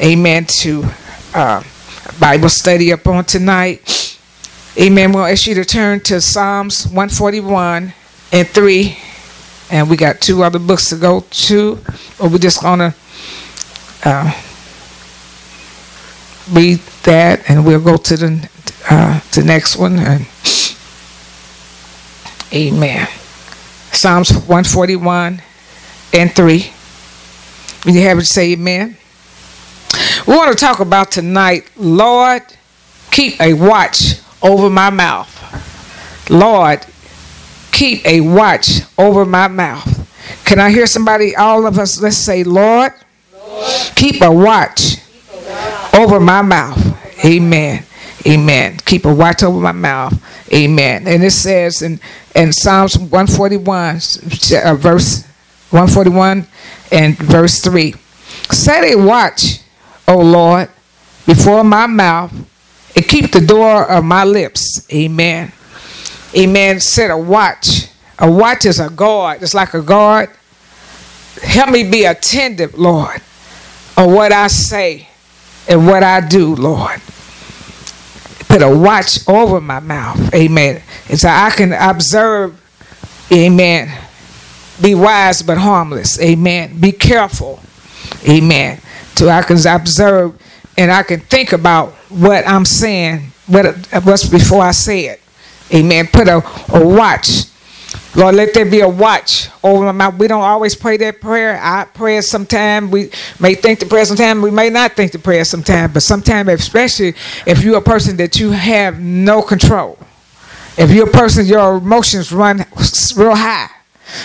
amen, to uh, Bible study up on tonight. Amen. We'll ask you to turn to Psalms 141 and 3. And we got two other books to go to. Or we're just going to uh, read that and we'll go to the, uh, the next one. And, amen. Psalms 141 and 3. When you have it, say amen. We want to talk about tonight, Lord, keep a watch over my mouth. Lord, keep a watch over my mouth. Can I hear somebody, all of us, let's say, Lord, Lord keep a watch over my mouth. Amen. Amen. Keep a watch over my mouth. Amen. And it says in, in Psalms 141, uh, verse 141 and verse 3 Set a watch O Lord, before my mouth and keep the door of my lips. Amen. Amen. Set a watch. A watch is a guard. It's like a guard. Help me be attentive, Lord, on what I say and what I do, Lord. Put a watch over my mouth. Amen. And so I can observe, amen. Be wise but harmless. Amen. Be careful. Amen to I can observe and I can think about what I'm saying, what what's before I say it. Amen. Put a, a watch. Lord, let there be a watch over my mouth. We don't always pray that prayer. I pray it sometime. We may think the prayer sometime. We may not think the prayer sometimes. But sometimes, especially if you're a person that you have no control, if you're a person your emotions run real high,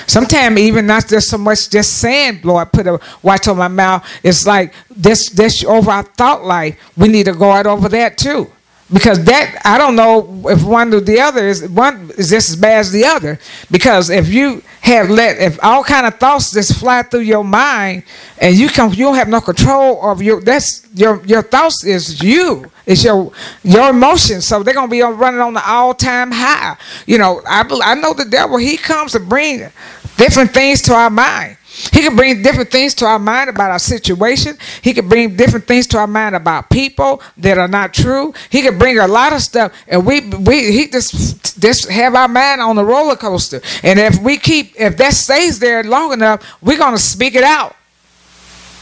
Sometimes even not just so much just saying, Lord, put a watch on my mouth. It's like this this over our thought life. We need to guard over that too because that I don't know if one or the other is one is just as bad as the other. Because if you have let if all kind of thoughts just fly through your mind and you come you don't have no control of your that's your your thoughts is you. It's your your emotions. So they're gonna be on, running on the all time high. You know, I I know the devil he comes to bring different things to our mind. He can bring different things to our mind about our situation. He can bring different things to our mind about people that are not true. He can bring a lot of stuff, and we we he just just have our mind on the roller coaster. And if we keep if that stays there long enough, we're gonna speak it out.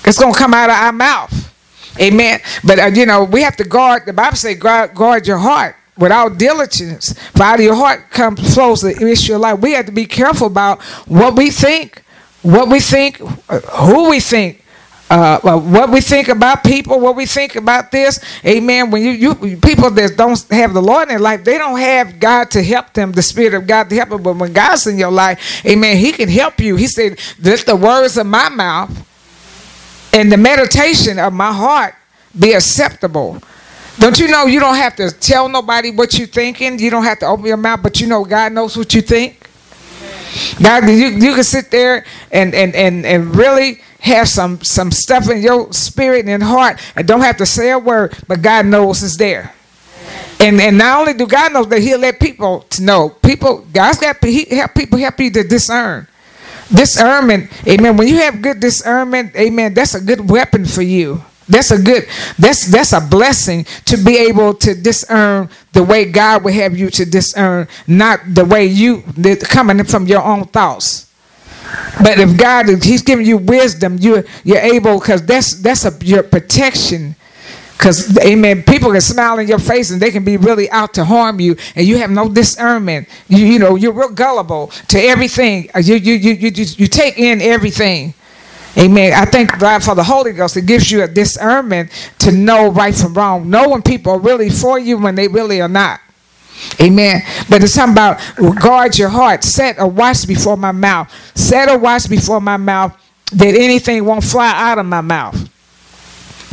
It's gonna come out of our mouth. Amen. But uh, you know we have to guard. The Bible says guard, guard your heart without diligence. For out of your heart comes flows the issue of life. We have to be careful about what we think what we think, who we think, uh, what we think about people, what we think about this. Amen. When you, you people that don't have the Lord in their life, they don't have God to help them, the Spirit of God to help them. But when God's in your life, Amen, He can help you. He said, "Let the words of my mouth and the meditation of my heart be acceptable." Don't you know you don't have to tell nobody what you're thinking? You don't have to open your mouth, but you know God knows what you think. God, you, you can sit there and, and, and, and really have some, some stuff in your spirit and heart and don't have to say a word, but God knows it's there. And and not only do God know that He'll let people to know, people God's got He help people help you to discern. Discernment, amen. When you have good discernment, amen, that's a good weapon for you. That's a good, that's that's a blessing to be able to discern the way God would have you to discern, not the way you coming from your own thoughts. But if God is He's giving you wisdom, you you're able because that's that's a your protection. Because amen, people can smile in your face and they can be really out to harm you, and you have no discernment. You you know you're real gullible to everything. You you you you you take in everything. Amen. I thank God for the Holy Ghost. It gives you a discernment to know right from wrong. Know when people are really for you when they really are not. Amen. But it's talking about guard your heart. Set a watch before my mouth. Set a watch before my mouth that anything won't fly out of my mouth.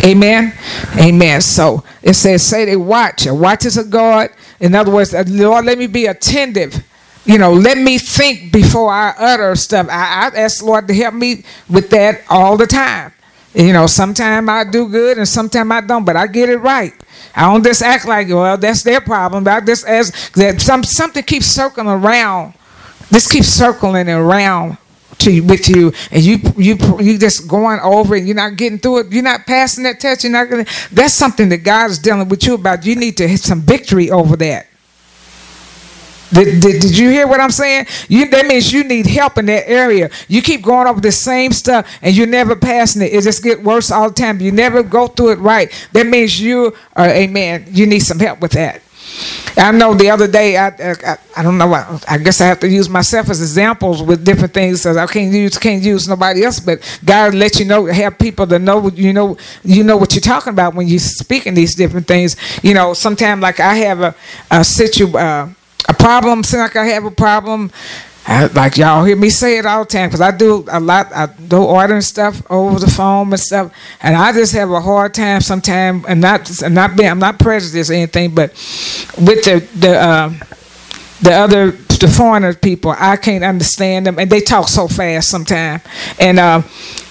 Amen. Amen. So it says, say they watch. A watch is a guard. In other words, Lord, let me be attentive you know, let me think before I utter stuff. I, I ask Lord to help me with that all the time. You know, sometimes I do good and sometimes I don't, but I get it right. I don't just act like, well, that's their problem. I just ask that some something keeps circling around. This keeps circling around to with you, and you you you just going over it. You're not getting through it. You're not passing that test. You're not gonna. That's something that God is dealing with you about. You need to hit some victory over that. Did, did, did, you hear what I'm saying? You, that means you need help in that area. You keep going over the same stuff and you're never passing it. It just get worse all the time. You never go through it right. That means you are, amen, you need some help with that. I know the other day, I, I, I don't know, I, I guess I have to use myself as examples with different things. So I can't use can't use nobody else, but God let you know, have people to know you know you know what you're talking about when you're speaking these different things. You know, sometimes like I have a a situ. Uh, a problem, seem like I have a problem. I, like y'all hear me say it all the time because I do a lot. I do ordering stuff over the phone and stuff, and I just have a hard time sometimes. And not, and not being, I'm not prejudiced or anything, but with the the uh, the other the foreigner people, I can't understand them, and they talk so fast sometimes. And uh,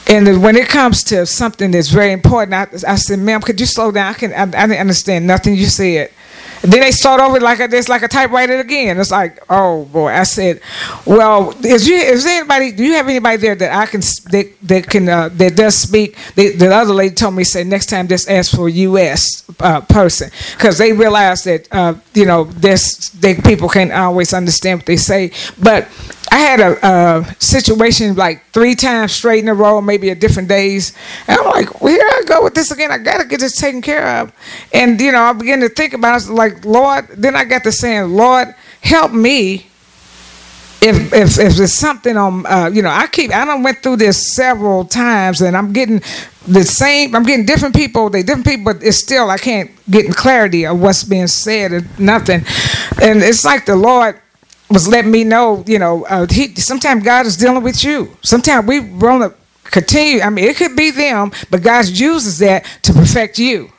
and when it comes to something that's very important, I, I said, "Ma'am, could you slow down? I can I, I didn't understand nothing you said." Then they start over like a, it's like a typewriter again. It's like, oh boy. I said, well, is you is anybody? Do you have anybody there that I can that, that can uh, that does speak? They, the other lady told me say next time just ask for a U.S. Uh, person because they realize that uh, you know this they people can't always understand what they say, but I had a, a, situation like three times straight in a row, maybe at different days. And I'm like, well, here I go with this again. I got to get this taken care of. And, you know, I began to think about it. like, Lord, then I got to saying, Lord, help me. If, if, if there's something on, uh, you know, I keep, I don't went through this several times and I'm getting the same, I'm getting different people, they different people, but it's still, I can't get clarity of what's being said and nothing. And it's like the Lord, was letting me know, you know, uh, he sometimes God is dealing with you. Sometimes we want to continue. I mean, it could be them, but God uses that to perfect you.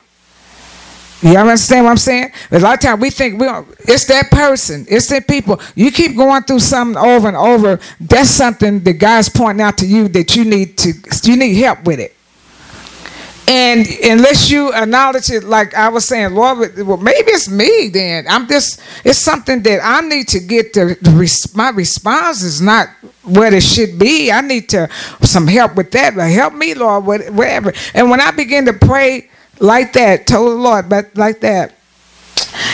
You understand what I'm saying? A lot of times we think we it's that person, it's that people. You keep going through something over and over. That's something that God's pointing out to you that you need to you need help with it. And unless you acknowledge it, like I was saying, Lord, well, maybe it's me then. I'm just, it's something that I need to get to, my response is not what it should be. I need to, some help with that. But help me, Lord, whatever. And when I begin to pray like that, told the Lord, but like that,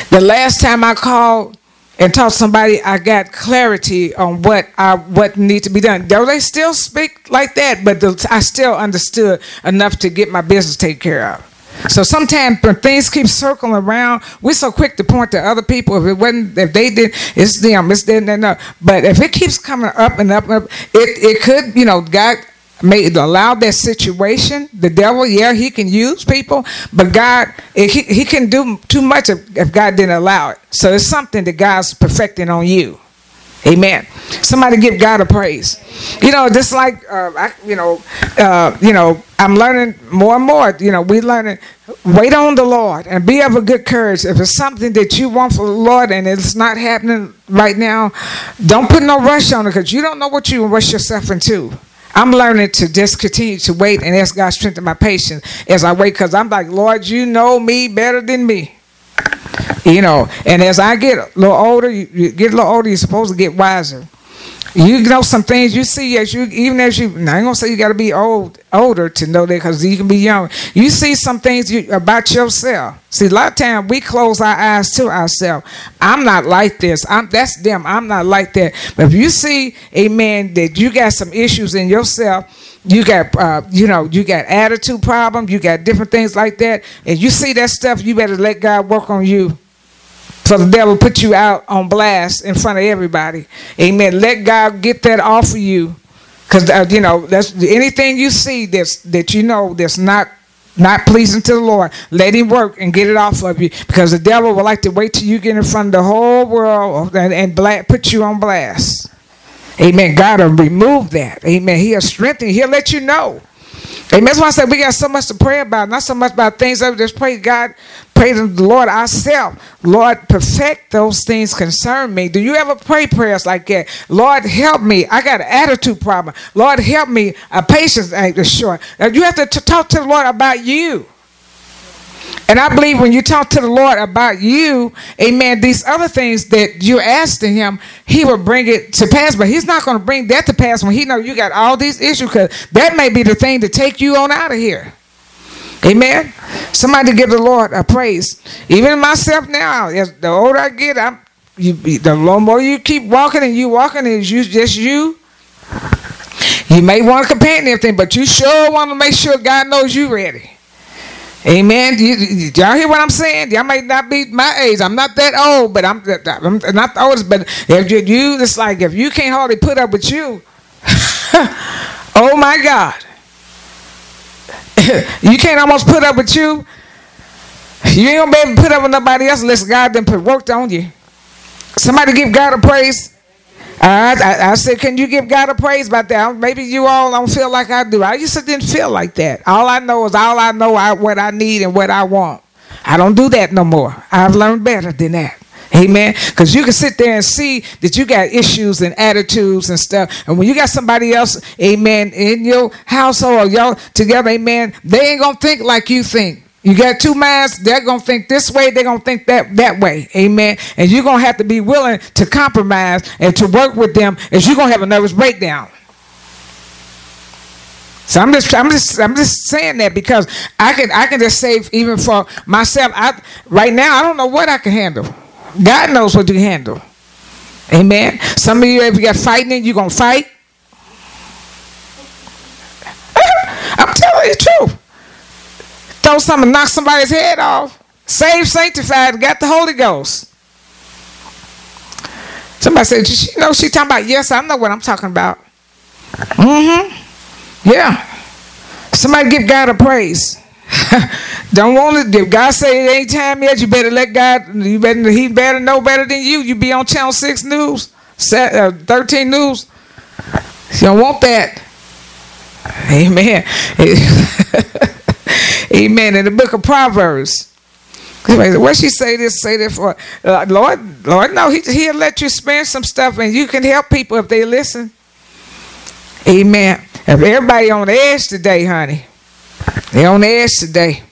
the last time I called, and taught somebody I got clarity on what I what need to be done. Though they still speak like that, but the, I still understood enough to get my business taken care of. So sometimes when things keep circling around, we're so quick to point to other people. If it wasn't, if they did, it's them, it's them, and no. But if it keeps coming up and up and up, it it could, you know, God may allow that situation. The devil, yeah, he can use people, but God, he, he can do too much if, if God didn't allow it. So it's something that God's perfecting on you. Amen. Somebody give God a praise. You know, just like uh, I, you know, uh, you know, I'm learning more and more. You know, we learning. Wait on the Lord and be of a good courage. If it's something that you want for the Lord and it's not happening right now, don't put no rush on it because you don't know what you rush yourself into. I'm learning to just continue to wait and ask God strengthen my patience as I wait because I'm like, Lord, you know me better than me. You know, and as I get a little older, you, you get a little older, you're supposed to get wiser. You know some things you see as you even as you. I ain't gonna say you got to be old older to know that because you can be young. You see some things you, about yourself. See, a lot of times we close our eyes to ourselves. I'm not like this. I'm that's them. I'm not like that. But if you see, a man that you got some issues in yourself. You got, uh, you know, you got attitude problem. You got different things like that, and you see that stuff. You better let God work on you so the devil put you out on blast in front of everybody. Amen. Let God get that off of you. Because, uh, you know, that's anything you see that's, that you know that's not not pleasing to the Lord. Let him work and get it off of you because the devil will like to wait till you get in front of the whole world and, and bla- put you on blast. Amen. God will remove that. Amen. He'll strengthen. He'll let you know. Amen. That's why I said we got so much to pray about. Not so much about things that just pray God, pray to the Lord ourselves. Lord, perfect those things concern me. Do you ever pray prayers like that? Lord, help me. I got an attitude problem. Lord, help me. A patience ain't short. Now, You have to talk to the Lord about you. And I believe when you talk to the Lord about you, amen, these other things that you're asking him, he will bring it to pass. But he's not going to bring that to pass when he know you got all these issues because that may be the thing to take you on out of here. Amen. Somebody give the Lord a praise. Even myself now, as the older I get, I'm you, the more you keep walking and you walking and you just you. You may want a companion everything, but you sure want to make sure God knows you ready. Amen. You, y'all hear what I'm saying? Y'all might not be my age. I'm not that old, but I'm, I'm not the oldest. But if you, you, it's like if you can't hardly put up with you, oh my God, you can't almost put up with you. You ain't gonna be able to put up with nobody else unless God then put work on you. Somebody give God a praise. I, I, I, said, can you give God a praise about that? Maybe you all don't feel like I do. I used to didn't feel like that. All I know is all I know I, what I need and what I want. I don't do that no more. I've learned better than that. Amen. Because you can sit there and see that you got issues and attitudes and stuff. And when you got somebody else, amen, in your household, y'all together, amen, they ain't going to think like you think. You got two minds, they're going to think this way, they're going to think that, that way. Amen. And you're going to have to be willing to compromise and to work with them as you're going to have a nervous breakdown. So I'm just, I'm just, I'm just saying that because I can, I can just say even for myself. I right now I don't know what I can handle. God knows what you handle. Amen. Some of you, if you got fighting, you're gonna fight. I'm telling you the truth throw something, knock somebody's head off. Saved, sanctified, got the Holy Ghost. Somebody said, you know she talking about? Yes, I know what I'm talking about. Mm-hmm. Yeah. Somebody give God a praise. Don't want to. If God say it ain't time yet, you better let God. You better. He better know better than you. You be on channel six news, uh, thirteen news. You don't want that. Amen. Amen. In the book of Proverbs. What she say this, say that for uh, Lord, Lord, no, he, he'll let you experience some stuff and you can help people if they listen. Amen. Everybody on the edge today, honey, they on the edge today.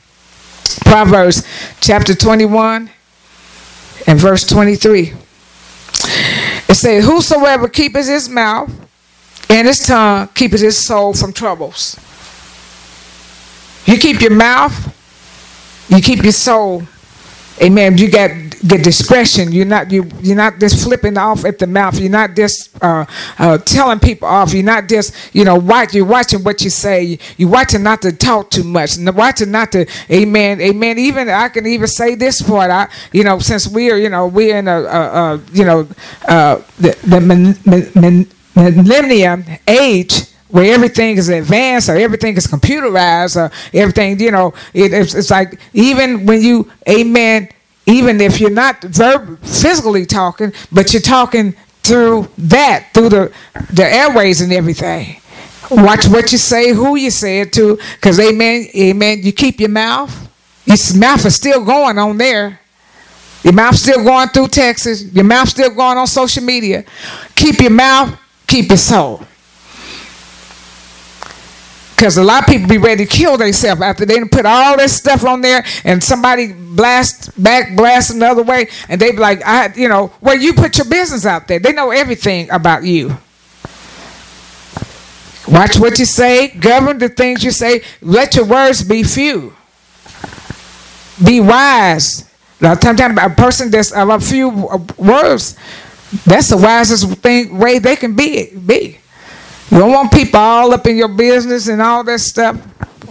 Proverbs chapter 21 and verse 23. It says, Whosoever keepeth his mouth and his tongue keepeth his soul from troubles. You keep your mouth, you keep your soul. Amen. You got good discretion. You're not you you're not just flipping off at the mouth. You're not just uh, uh, telling people off. You're not just you know watch. You're watching what you say. You're watching not to talk too much. And watching not to. Amen. Amen. Even I can even say this part. I you know since we're you know we're in a, a, a you know uh, the the millennium age where everything is advanced or everything is computerized or everything, you know, it, it's, it's like even when you, amen, even if you're not verb, physically talking, but you're talking through that, through the, the airways and everything. Watch what you say, who you say it to, because amen, amen, you keep your mouth. Your mouth is still going on there. Your mouth still going through Texas. Your mouth still going on social media. Keep your mouth, keep your soul. Because a lot of people be ready to kill themselves after they put all this stuff on there and somebody blast back blast another way and they be like, I you know, well you put your business out there. They know everything about you. Watch what you say, govern the things you say, let your words be few. Be wise. Now, sometimes a person that's of a few words, that's the wisest thing way they can be. Be. You don't want people all up in your business and all that stuff.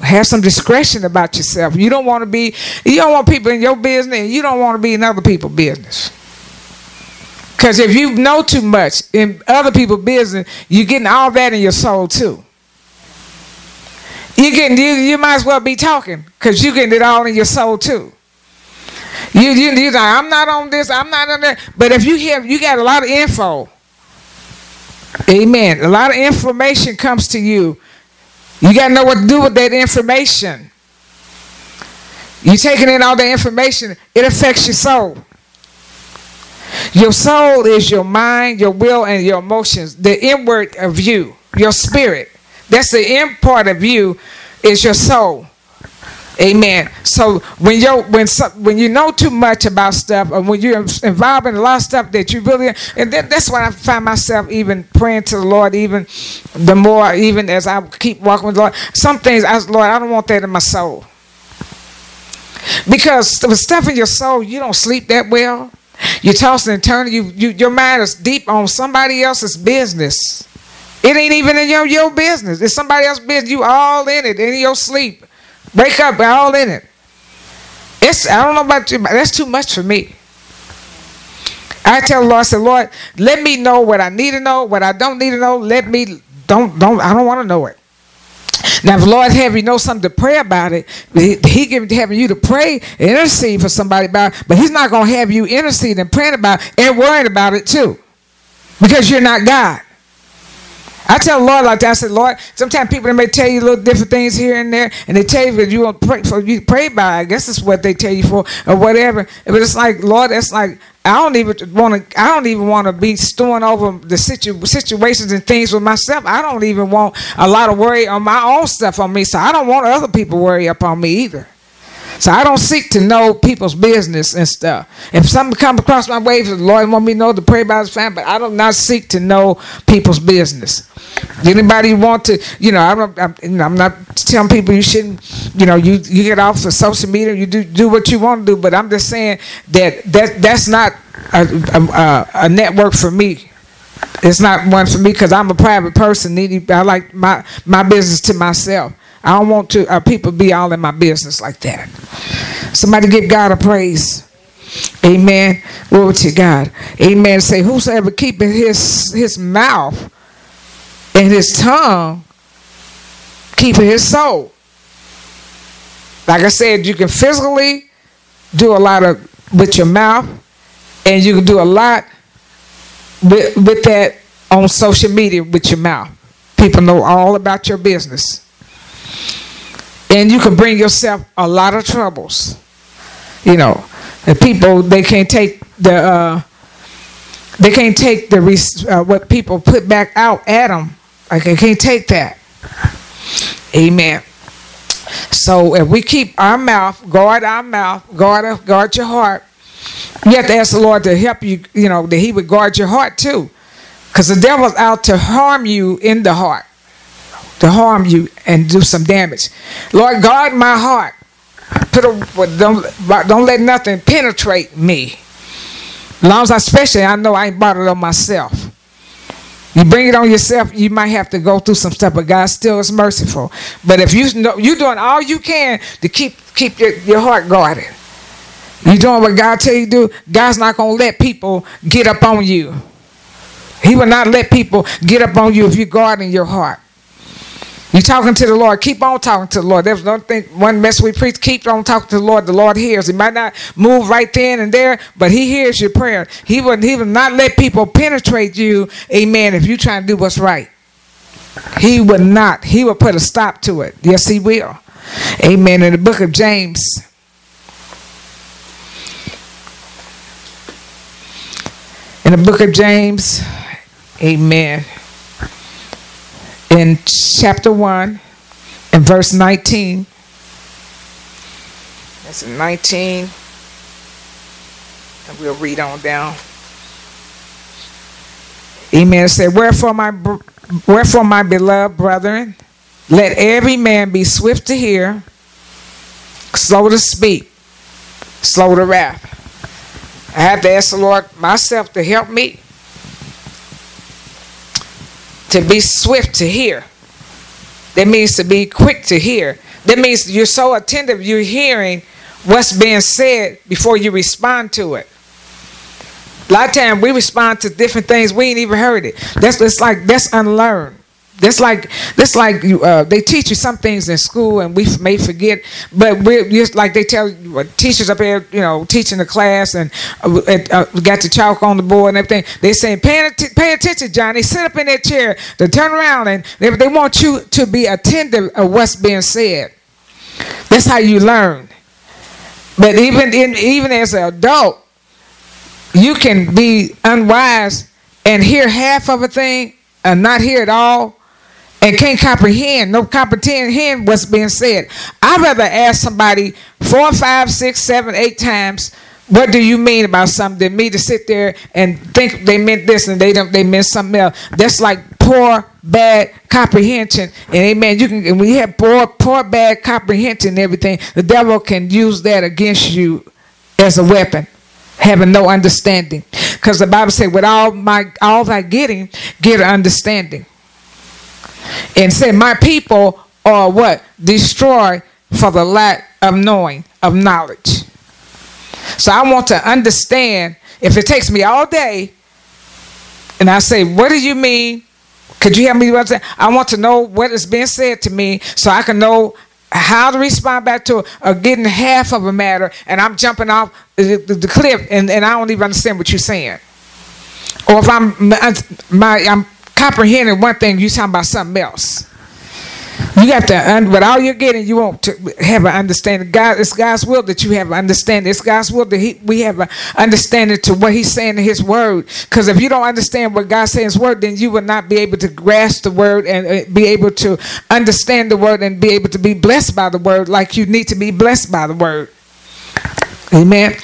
Have some discretion about yourself. You don't want to be, you don't want people in your business and you don't want to be in other people's business. Because if you know too much in other people's business, you're getting all that in your soul too. You getting you, you might as well be talking because you're getting it all in your soul too. You you you like I'm not on this, I'm not on that. But if you have you got a lot of info Amen. A lot of information comes to you. You got to know what to do with that information. You taking in all the information, it affects your soul. Your soul is your mind, your will, and your emotions, the inward of you, your spirit. That's the in part of you, is your soul. Amen. So when you when some, when you know too much about stuff, or when you're involved in a lot of stuff that you really, and that, that's why I find myself even praying to the Lord, even the more, even as I keep walking with the Lord. Some things, I Lord, I don't want that in my soul, because the stuff in your soul, you don't sleep that well. You're tossing and turning. You, you your mind is deep on somebody else's business. It ain't even in your, your business. It's somebody else's business. You all in it in your sleep. Wake up, we're all in it. It's I don't know about you, but that's too much for me. I tell the Lord, I said, Lord, let me know what I need to know, what I don't need to know. Let me don't don't I don't want to know it. Now, if the Lord have you know something to pray about it, He, give having you to pray and intercede for somebody about it, but He's not going to have you intercede and praying about it and worrying about it too, because you're not God. I tell the Lord like that. I said, Lord, sometimes people may tell you little different things here and there, and they tell you that you want to pray for you pray by. I guess that's what they tell you for, or whatever. But it's like, Lord, that's like I don't even want to. I don't even want to be stewing over the situ, situations and things with myself. I don't even want a lot of worry on my own stuff on me. So I don't want other people worry up on me either. So I don't seek to know people's business and stuff. If something comes across my way, the Lord want me to know to pray about his family, but I do not seek to know people's business. Anybody want to, you know, I'm, I'm, I'm, not telling people you shouldn't, you know, you, you get off of social media, you do do what you want to do, but I'm just saying that that that's not a, a, a network for me. It's not one for me because I'm a private person. I like my my business to myself. I don't want to uh, people be all in my business like that. Somebody give God a praise. Amen. Glory to God. Amen. Say, whosoever keeping his his mouth and his tongue, keeping his soul. Like I said, you can physically do a lot of with your mouth, and you can do a lot with, with that on social media with your mouth. People know all about your business and you can bring yourself a lot of troubles. You know, the people they can't take the uh, they can't take the uh, what people put back out at them. Like they can't take that. Amen. So if we keep our mouth, guard our mouth, guard guard your heart. You have to ask the Lord to help you. You know that He would guard your heart too, because the devil's out to harm you in the heart to harm you and do some damage. Lord, guard my heart. Put a, don't, don't let nothing penetrate me. As long as I, especially, I know I ain't bought it on myself. You bring it on yourself, you might have to go through some stuff, but God still is merciful. But if you know you're doing all you can to keep keep your, your heart guarded. You're doing what God tell you to do, God's not gonna let people get up on you. He will not let people get up on you if you're guarding your heart. You talking to the Lord. Keep on talking to the Lord. There's no thing, one mess we preach. Keep on talking to the Lord. The Lord hears. He might not move right then and there, but He hears your prayer. He will, he will not let people penetrate you, amen, if you trying to do what's right. He will not. He will put a stop to it. Yes, He will. Amen. In the book of James. In the book of James, amen in chapter 1 and verse 19. That's 19. And we'll read on down. Amen. Said, Wherefore, my wherefore, my beloved brethren, let every man be swift to hear, slow to speak, slow to wrath. I have to ask the Lord myself to help me to be swift to hear. That means to be quick to hear. That means you're so attentive, you're hearing what's being said before you respond to it. A lot of times we respond to different things we ain't even heard it. That's it's like that's unlearned. That's like that's like uh, they teach you some things in school and we may forget, but we're just like they tell uh, teachers up here, you know, teaching the class and uh, uh, got the chalk on the board and everything. They saying pay, att- pay attention, Johnny. Sit up in that chair. Turn around and they, they want you to be attentive of what's being said. That's how you learn. But even in, even as an adult, you can be unwise and hear half of a thing and not hear it all and can't comprehend, no comprehend what's being said. I'd rather ask somebody four, five, six, seven, eight times, what do you mean about something than me to sit there and think they meant this and they don't they meant something else. That's like poor, bad comprehension. And amen. You can and we have poor, poor, bad comprehension everything, the devil can use that against you as a weapon having no understanding. Because the Bible said with all my all thy getting, get understanding. And said, My people are what? Destroyed for the lack of knowing, of knowledge. So I want to understand. If it takes me all day, and I say, What do you mean? Could you help me? I want to know what is being said to me so I can know how to respond back to or getting half of a matter and I'm jumping off the, the, the cliff and, and I don't even understand what you're saying. Or if I'm my I'm comprehending one thing, you're talking about something else. You got to, with all you're getting, you want to have an understanding. God, it's God's will that you have an understanding. It's God's will that he, we have an understanding to what He's saying in His Word. Because if you don't understand what God says in His Word, then you will not be able to grasp the Word and uh, be able to understand the Word and be able to be blessed by the Word like you need to be blessed by the Word. Amen.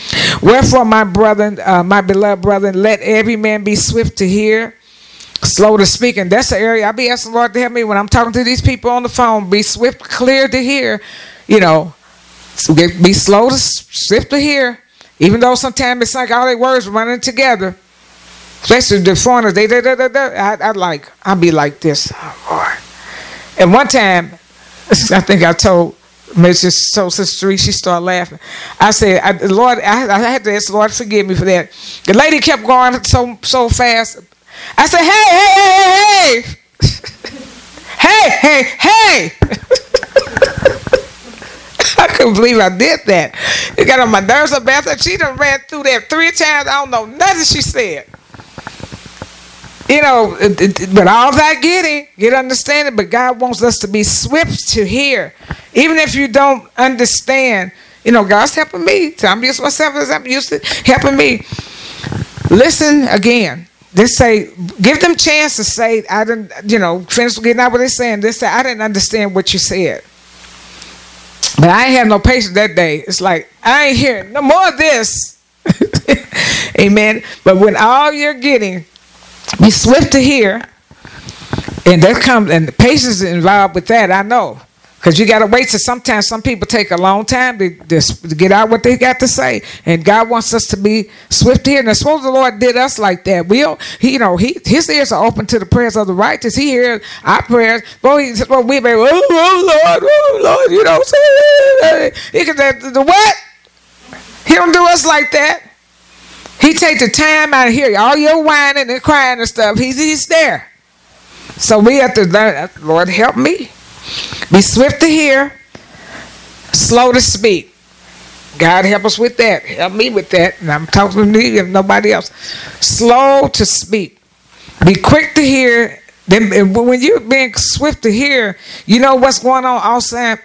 Wherefore, my brother, uh, my beloved brother, let every man be swift to hear slow to speak. And that's the area I be asking Lord to help me when I'm talking to these people on the phone. Be swift, clear to hear. You know, be slow to swift to hear. Even though sometimes it's like all their words running together. Especially the foreigners, they, they, they, they, I, I like, I'll be like this. Oh, Lord. And one time, I think I told Mrs. Sosa Street, she started laughing. I said, I, Lord, I, I had to ask Lord, forgive me for that. The lady kept going so so fast. I said, hey, hey, hey, hey, hey, hey. Hey. I couldn't believe I did that. It got on my nerves so that she done ran through that three times. I don't know nothing she said. You know, but all that getting, get understanding, but God wants us to be swift to hear. Even if you don't understand, you know, God's helping me. So I'm used myself as I'm used to helping me. Listen again. Just say, give them chance to say, I didn't, you know, finish getting out what they're saying. They say, I didn't understand what you said. But I ain't have no patience that day. It's like, I ain't hearing no more of this. Amen. But when all you're getting, be swift to hear, and that comes, and the patience is involved with that, I know. Because you got to wait. So sometimes some people take a long time to, to, get out what they got to say, and God wants us to be swift here. And I suppose the Lord did us like that. We, he, you know, he His ears are open to the prayers of the righteous. He hears our prayers. Well, he, well we may, oh, oh Lord, oh Lord, you know, he can the, the what? He don't do us like that. He take the time out of here, all your whining and crying and stuff. He's he's there. So we have to learn. Lord, help me. Be swift to hear, slow to speak. God help us with that. Help me with that. And I'm talking to you if nobody else. Slow to speak. Be quick to hear. Then when you're being swift to hear, you know what's going on. Also,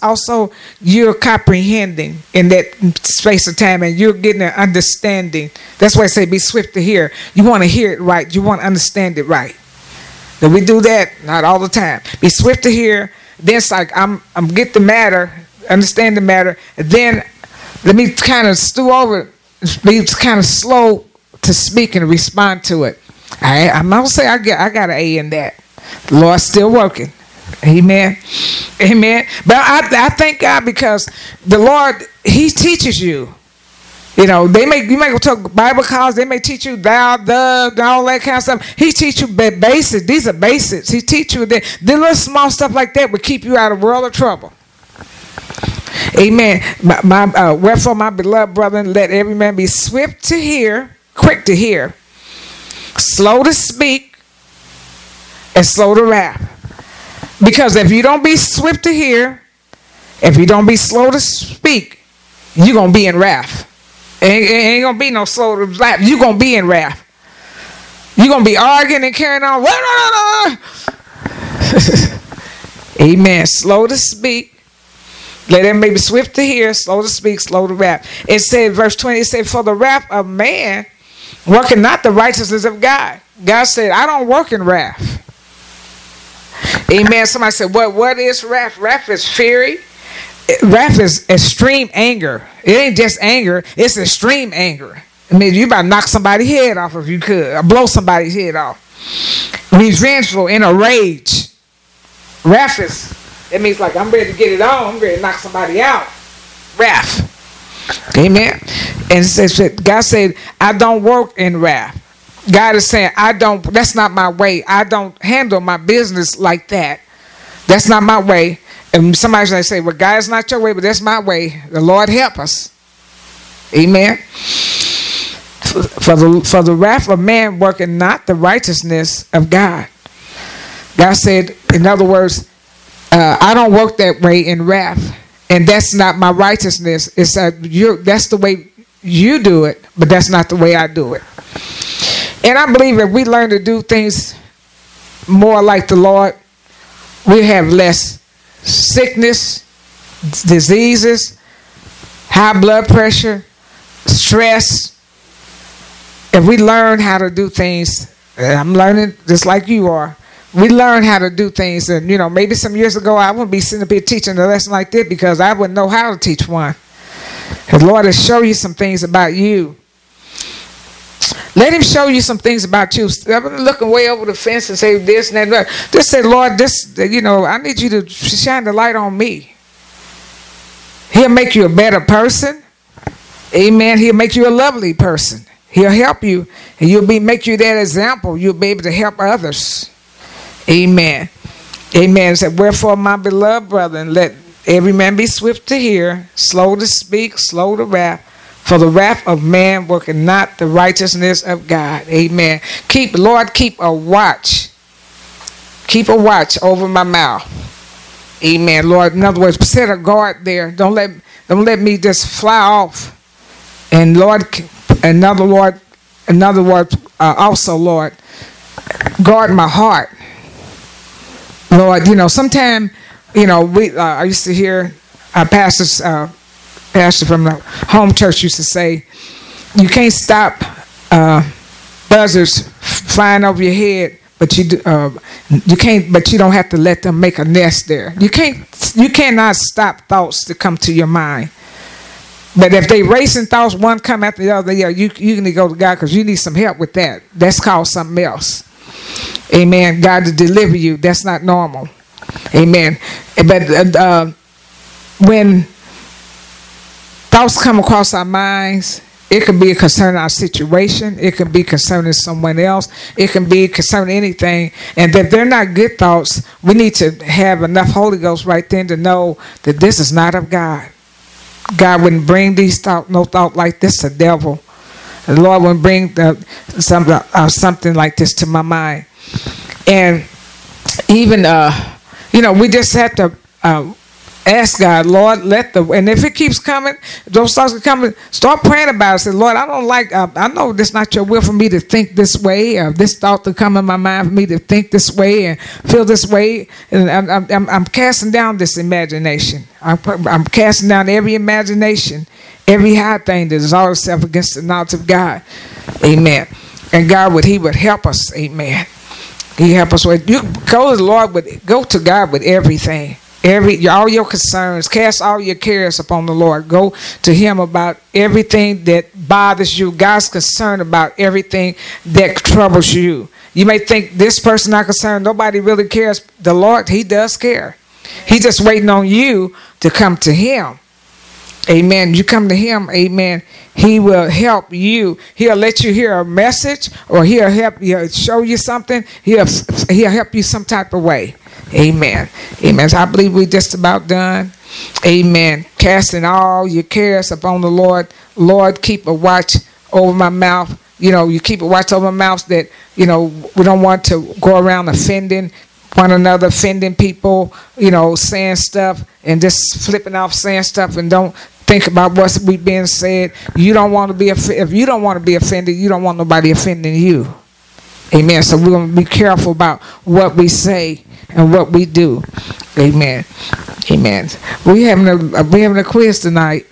also you're comprehending in that space of time, and you're getting an understanding. That's why I say be swift to hear. You want to hear it right. You want to understand it right. Then we do that not all the time. Be swift to hear, then it's like I'm I'm get the matter, understand the matter, then let me kind of stew over, be kind of slow to speak and respond to it. I I'm gonna say I get I got an A in that. The Lord's still working. Amen. Amen. But I, I thank God because the Lord, He teaches you. You know, they may you may go to Bible college, they may teach you thou, the, all that kind of stuff. He teach you basics. These are basics. He teach you that the little small stuff like that would keep you out of world of trouble. Amen. My, my uh, wherefore, my beloved brethren, let every man be swift to hear, quick to hear, slow to speak, and slow to wrath. Because if you don't be swift to hear, if you don't be slow to speak, you're gonna be in wrath. Ain't, ain't gonna be no slow to laugh. You gonna be in wrath. You gonna be arguing and carrying on. Amen. Slow to speak. Let them be swift to hear, slow to speak, slow to wrath. It said, verse 20, it said, For the wrath of man working not the righteousness of God. God said, I don't work in wrath. Amen. Somebody said, "What? What is wrath? Wrath is fury. Wrath is extreme anger. It ain't just anger; it's extreme anger. I mean, you about to knock somebody's head off if you could, or blow somebody's head off. Revengeful in a rage. Wrath is. It means like I'm ready to get it on. I'm ready to knock somebody out. Wrath. Amen. And says God said, "I don't work in wrath." God is saying, I don't, that's not my way. I don't handle my business like that. That's not my way. And somebody's going to say, well, God is not your way, but that's my way. The Lord help us. Amen. For the, for the wrath of man working not the righteousness of God. God said, in other words, uh, I don't work that way in wrath. And that's not my righteousness. It's uh, you that's the way you do it, but that's not the way I do it. And I believe if we learn to do things more like the Lord, we have less sickness, diseases, high blood pressure, stress. If we learn how to do things, I'm learning just like you are. We learn how to do things, and you know, maybe some years ago I wouldn't be sitting up here teaching a lesson like this because I wouldn't know how to teach one. The Lord will show you some things about you let him show you some things about you. Looking way over the fence and say this and that. Just say, Lord, this, you know, I need you to shine the light on me. He'll make you a better person. Amen. He'll make you a lovely person. He'll help you, and you'll be make you that example. You'll be able to help others. Amen. Amen. Said, wherefore, my beloved brethren, let every man be swift to hear, slow to speak, slow to wrath for the wrath of man working not the righteousness of God. Amen. Keep, Lord, keep a watch. Keep a watch over my mouth. Amen. Lord, in other words, set a guard there. Don't let don't let me just fly off. And Lord, another Lord, another word uh, also, Lord, guard my heart. Lord, you know, sometimes, you know, we uh, I used to hear our pastors uh, pastor from the home church used to say, you can't stop uh, buzzards flying over your head, but you uh, you can't. But you don't have to let them make a nest there. You can't. You cannot stop thoughts to come to your mind. But if they racing thoughts, one come after the other, yeah, you you need to go to God because you need some help with that. That's called something else. Amen. God to deliver you. That's not normal. Amen. But uh, when thoughts come across our minds. It could be concerning our situation. It could be concerning someone else. It can be concerning anything. And if they're not good thoughts, we need to have enough Holy Ghost right then to know that this is not of God. God wouldn't bring these thought, no thought like this to devil. The Lord wouldn't bring the, some, uh, something like this to my mind. And even, uh, you know, we just have to uh, ask God, Lord, let the and if it keeps coming, those thoughts are coming. Start praying about it. Say, Lord, I don't like. Uh, I know this not your will for me to think this way, or this thought to come in my mind for me to think this way and feel this way. And I'm, I'm, I'm casting down this imagination. I'm, I'm casting down every imagination, every high thing that is all itself against the knowledge of God. Amen. And God would He would help us. Amen. He help us with you go to the Lord with go to God with everything every all your concerns cast all your cares upon the lord. Go to him about everything that bothers you. God's concerned about everything that troubles you. You may think this person not concerned. Nobody really cares. The lord he does care. He's just waiting on you to come to him. Amen. You come to him amen. He will help you. He'll let you hear a message or he'll help you show you something. He'll he'll help you some type of way Amen. Amen. So I believe we're just about done. Amen. Casting all your cares upon the Lord. Lord, keep a watch over my mouth. You know, you keep a watch over my mouth that, you know, we don't want to go around offending one another, offending people, you know, saying stuff and just flipping off saying stuff and don't think about what's being said. You don't want to be if you don't want to be offended, you don't want nobody offending you. Amen. So we're going to be careful about what we say and what we do. Amen. Amen. We having a we having a quiz tonight.